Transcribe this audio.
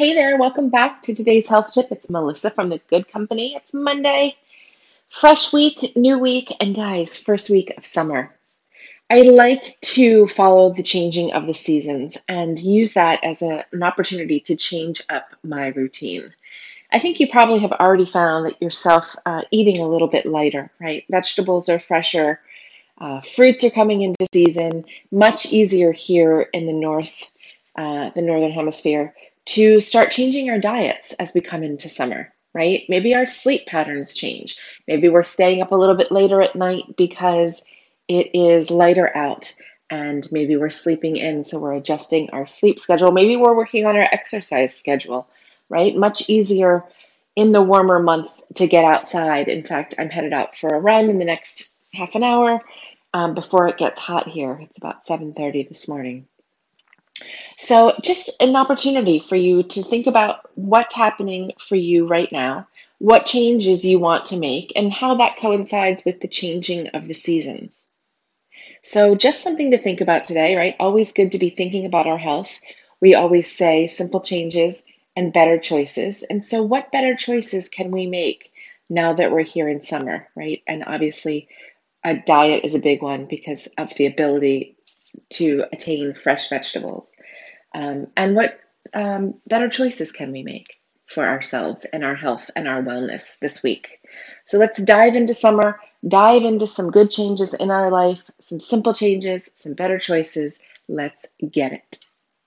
Hey there, welcome back to today's health tip. It's Melissa from the Good Company. It's Monday, fresh week, new week, and guys, first week of summer. I like to follow the changing of the seasons and use that as a, an opportunity to change up my routine. I think you probably have already found that yourself uh, eating a little bit lighter, right? Vegetables are fresher, uh, fruits are coming into season, much easier here in the north, uh, the northern hemisphere, to start changing our diets as we come into summer, right? Maybe our sleep patterns change. Maybe we're staying up a little bit later at night because it is lighter out and maybe we're sleeping in, so we're adjusting our sleep schedule. Maybe we're working on our exercise schedule, right? Much easier in the warmer months to get outside. In fact, I'm headed out for a run in the next half an hour um, before it gets hot here. It's about 7:30 this morning. So, just an opportunity for you to think about what's happening for you right now, what changes you want to make, and how that coincides with the changing of the seasons. So, just something to think about today, right? Always good to be thinking about our health. We always say simple changes and better choices. And so, what better choices can we make now that we're here in summer, right? And obviously, a diet is a big one because of the ability to attain fresh vegetables. Um, and what um, better choices can we make for ourselves and our health and our wellness this week? So let's dive into summer, dive into some good changes in our life, some simple changes, some better choices. Let's get it.